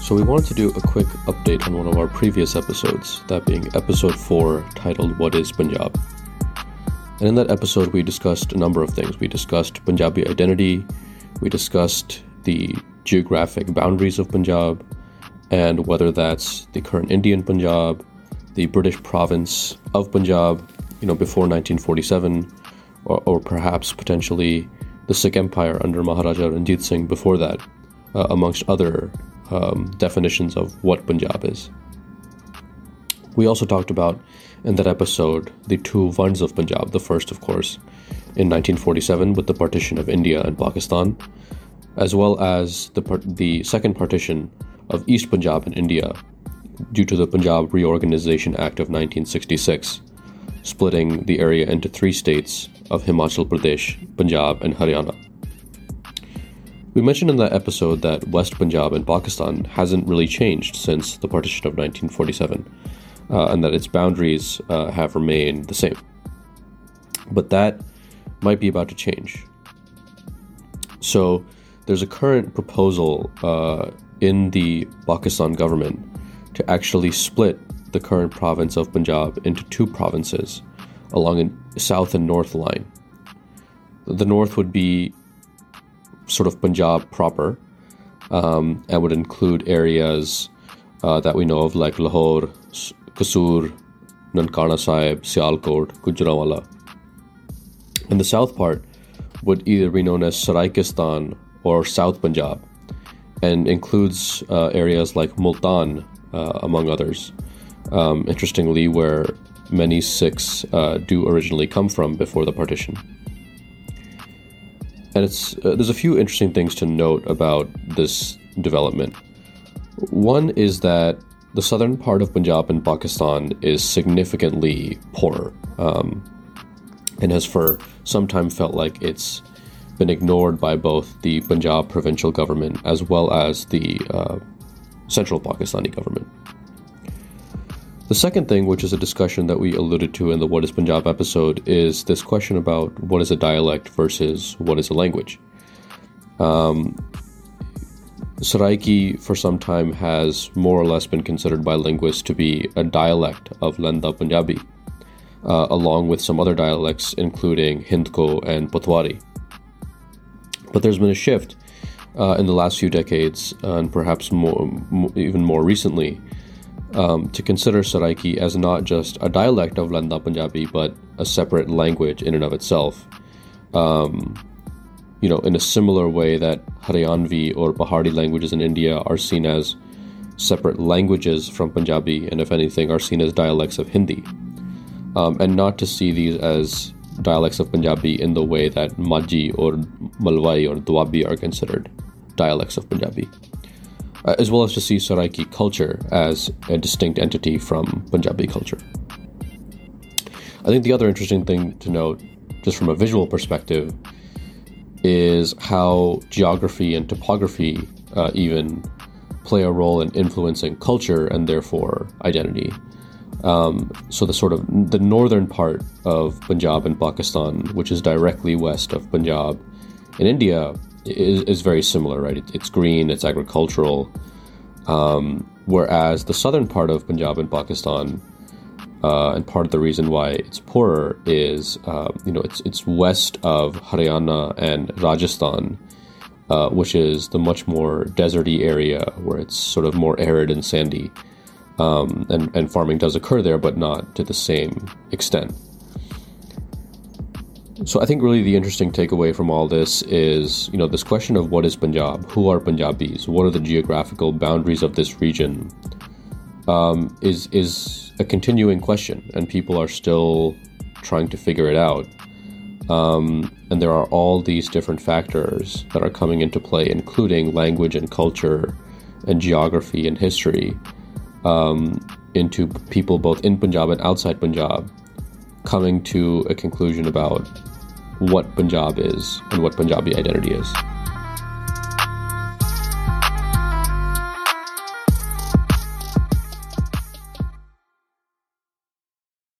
So, we wanted to do a quick update on one of our previous episodes, that being episode 4, titled What is Punjab? And in that episode, we discussed a number of things. We discussed Punjabi identity, we discussed the geographic boundaries of Punjab, and whether that's the current Indian Punjab, the British province of Punjab, you know, before 1947, or, or perhaps potentially the Sikh Empire under Maharaja Ranjit Singh before that, uh, amongst other um, definitions of what Punjab is. We also talked about in that episode the two Vands of Punjab, the first, of course, in 1947 with the partition of India and Pakistan, as well as the, part- the second partition of East Punjab in India due to the Punjab Reorganization Act of 1966, splitting the area into three states of Himachal Pradesh, Punjab, and Haryana. We mentioned in that episode that West Punjab in Pakistan hasn't really changed since the partition of 1947, uh, and that its boundaries uh, have remained the same. But that might be about to change. So, there's a current proposal uh, in the Pakistan government to actually split the current province of Punjab into two provinces along a south and north line. The north would be sort of Punjab proper um, and would include areas uh, that we know of like Lahore, Kasur, Nankana Sahib, Sialkot, Gujranwala. And the south part would either be known as Saraikistan or South Punjab and includes uh, areas like Multan, uh, among others. Um, interestingly, where many Sikhs uh, do originally come from before the partition. And it's uh, there's a few interesting things to note about this development. One is that the southern part of Punjab in Pakistan is significantly poorer, um, and has for some time felt like it's been ignored by both the Punjab provincial government as well as the uh, central Pakistani government. The second thing, which is a discussion that we alluded to in the What is Punjab episode, is this question about what is a dialect versus what is a language. Um, Saraiki, for some time, has more or less been considered by linguists to be a dialect of Lahnda Punjabi, uh, along with some other dialects, including Hindko and Potwari. But there's been a shift uh, in the last few decades, uh, and perhaps more, more, even more recently, um, to consider Saraiki as not just a dialect of Lahnda Punjabi, but a separate language in and of itself. Um, you know, in a similar way that Haryanvi or Pahari languages in India are seen as separate languages from Punjabi, and if anything, are seen as dialects of Hindi. Um, and not to see these as dialects of Punjabi in the way that Majhi or Malwai or Doabi are considered dialects of Punjabi, uh, as well as to see Saraiki culture as a distinct entity from Punjabi culture. I think the other interesting thing to note, just from a visual perspective, is how geography and topography uh, even play a role in influencing culture and therefore identity. Um, so the sort of the northern part of Punjab in Pakistan, which is directly west of Punjab in India, is, is very similar, right? It, it's green, it's agricultural. Um, whereas the southern part of Punjab and Pakistan, uh, and part of the reason why it's poorer is, uh, you know, it's it's west of Haryana and Rajasthan, uh, which is the much more deserty area where it's sort of more arid and sandy, um, and and farming does occur there, but not to the same extent. So I think really the interesting takeaway from all this is, you know, this question of what is Punjab, who are Punjabis, what are the geographical boundaries of this region, um, is is a continuing question, and people are still trying to figure it out. Um, and there are all these different factors that are coming into play, including language and culture, and geography and history, um, into people both in Punjab and outside Punjab coming to a conclusion about what Punjab is and what Punjabi identity is.